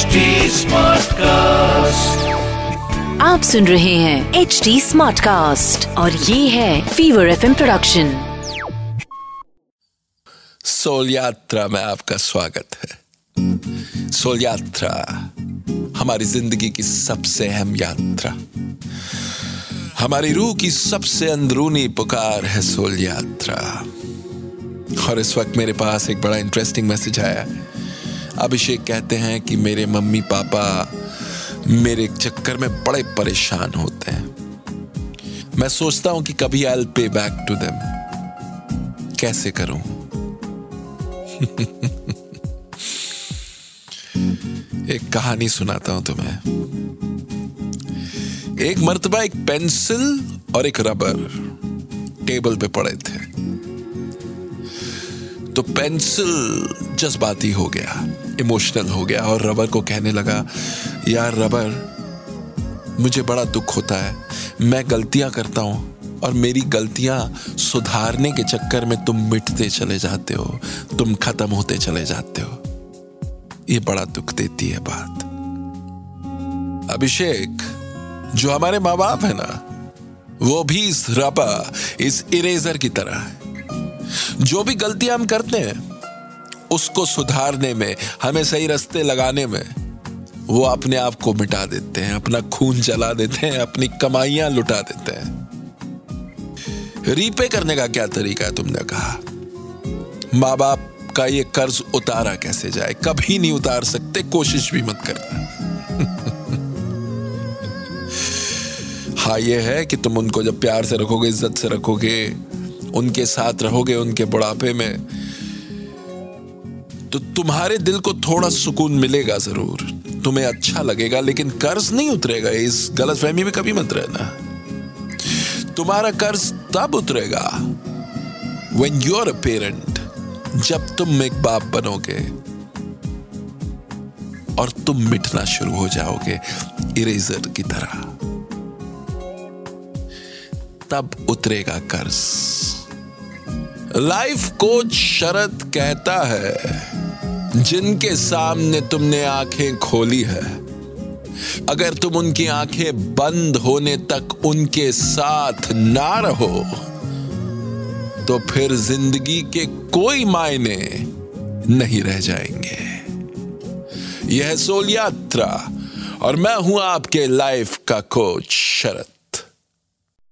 HD Smartcast. आप सुन रहे हैं एच डी स्मार्ट कास्ट और ये है फीवर एफ़ प्रोडक्शन सोल यात्रा में आपका स्वागत है। सोल यात्रा हमारी ज़िंदगी की सबसे अहम यात्रा। हमारी रूह की सबसे अंदरूनी पुकार है सोल यात्रा। और इस वक्त मेरे पास एक बड़ा इंटरेस्टिंग मैसेज आया। अभिषेक कहते हैं कि मेरे मम्मी पापा मेरे चक्कर में बड़े परेशान होते हैं। मैं सोचता हूँ कि कभी आई पे बैक टू देम कैसे करूँ? एक कहानी सुनाता हूँ तुम्हें। एक मर्तबा एक पेंसिल और एक रबर टेबल पे पड़े थे। तो पेंसिल जज्बाती हो गया इमोशनल हो गया और रबर को कहने लगा, यार रबर मुझे बड़ा दुख होता है, मैं गलतियाँ करता हूँ और मेरी गलतियाँ सुधारने के चक्कर में तुम मिटते चले जाते हो, तुम खत्म होते चले जाते हो। ये बड़ा दुख देती है बात। अभिषेक, जो हमारे माँ बाप है ना, वो भी इस रबर इस इरेजर की तरह है। जो भी गलतियाँ हम करते हैं, उसको सुधारने में, हमें सही रास्ते लगाने में, वो अपने आप को मिटा देते हैं, अपना खून जला देते हैं, अपनी कमाइयाँ लुटा देते हैं। रीपे करने का क्या तरीका है, तुमने कहा? माँ बाप का ये कर्ज उतारा कैसे जाए? कभी नहीं उतार सकते, कोशिश भी मत करना। हाँ ये है कि तुम उनको जब प्यार से रखोगे, इज़्ज़त से रखोगे उनके साथ रहोगे उनके बुढ़ापे में तो तुम्हारे दिल को थोड़ा सुकून मिलेगा ज़रूर। तुम्हें अच्छा लगेगा, लेकिन कर्ज नहीं उतरेगा। इस गलत फहमी में कभी मत रहना। तुम्हारा कर्ज तब उतरेगा when you are a parent जब तुम एक बाप बनोगे और तुम मिटना शुरू हो जाओगे इरेजर की तरह। तब उतरेगा कर्ज। लाइफ कोच शरद कहता है, जिनके सामने तुमने आँखें खोली है, अगर तुम उनकी आँखें बंद होने तक उनके साथ ना रहो तो फिर ज़िंदगी के कोई मायने नहीं रह जाएँगे। यह सोल यात्रा, और मैं हूँ आपके लाइफ का कोच शरद।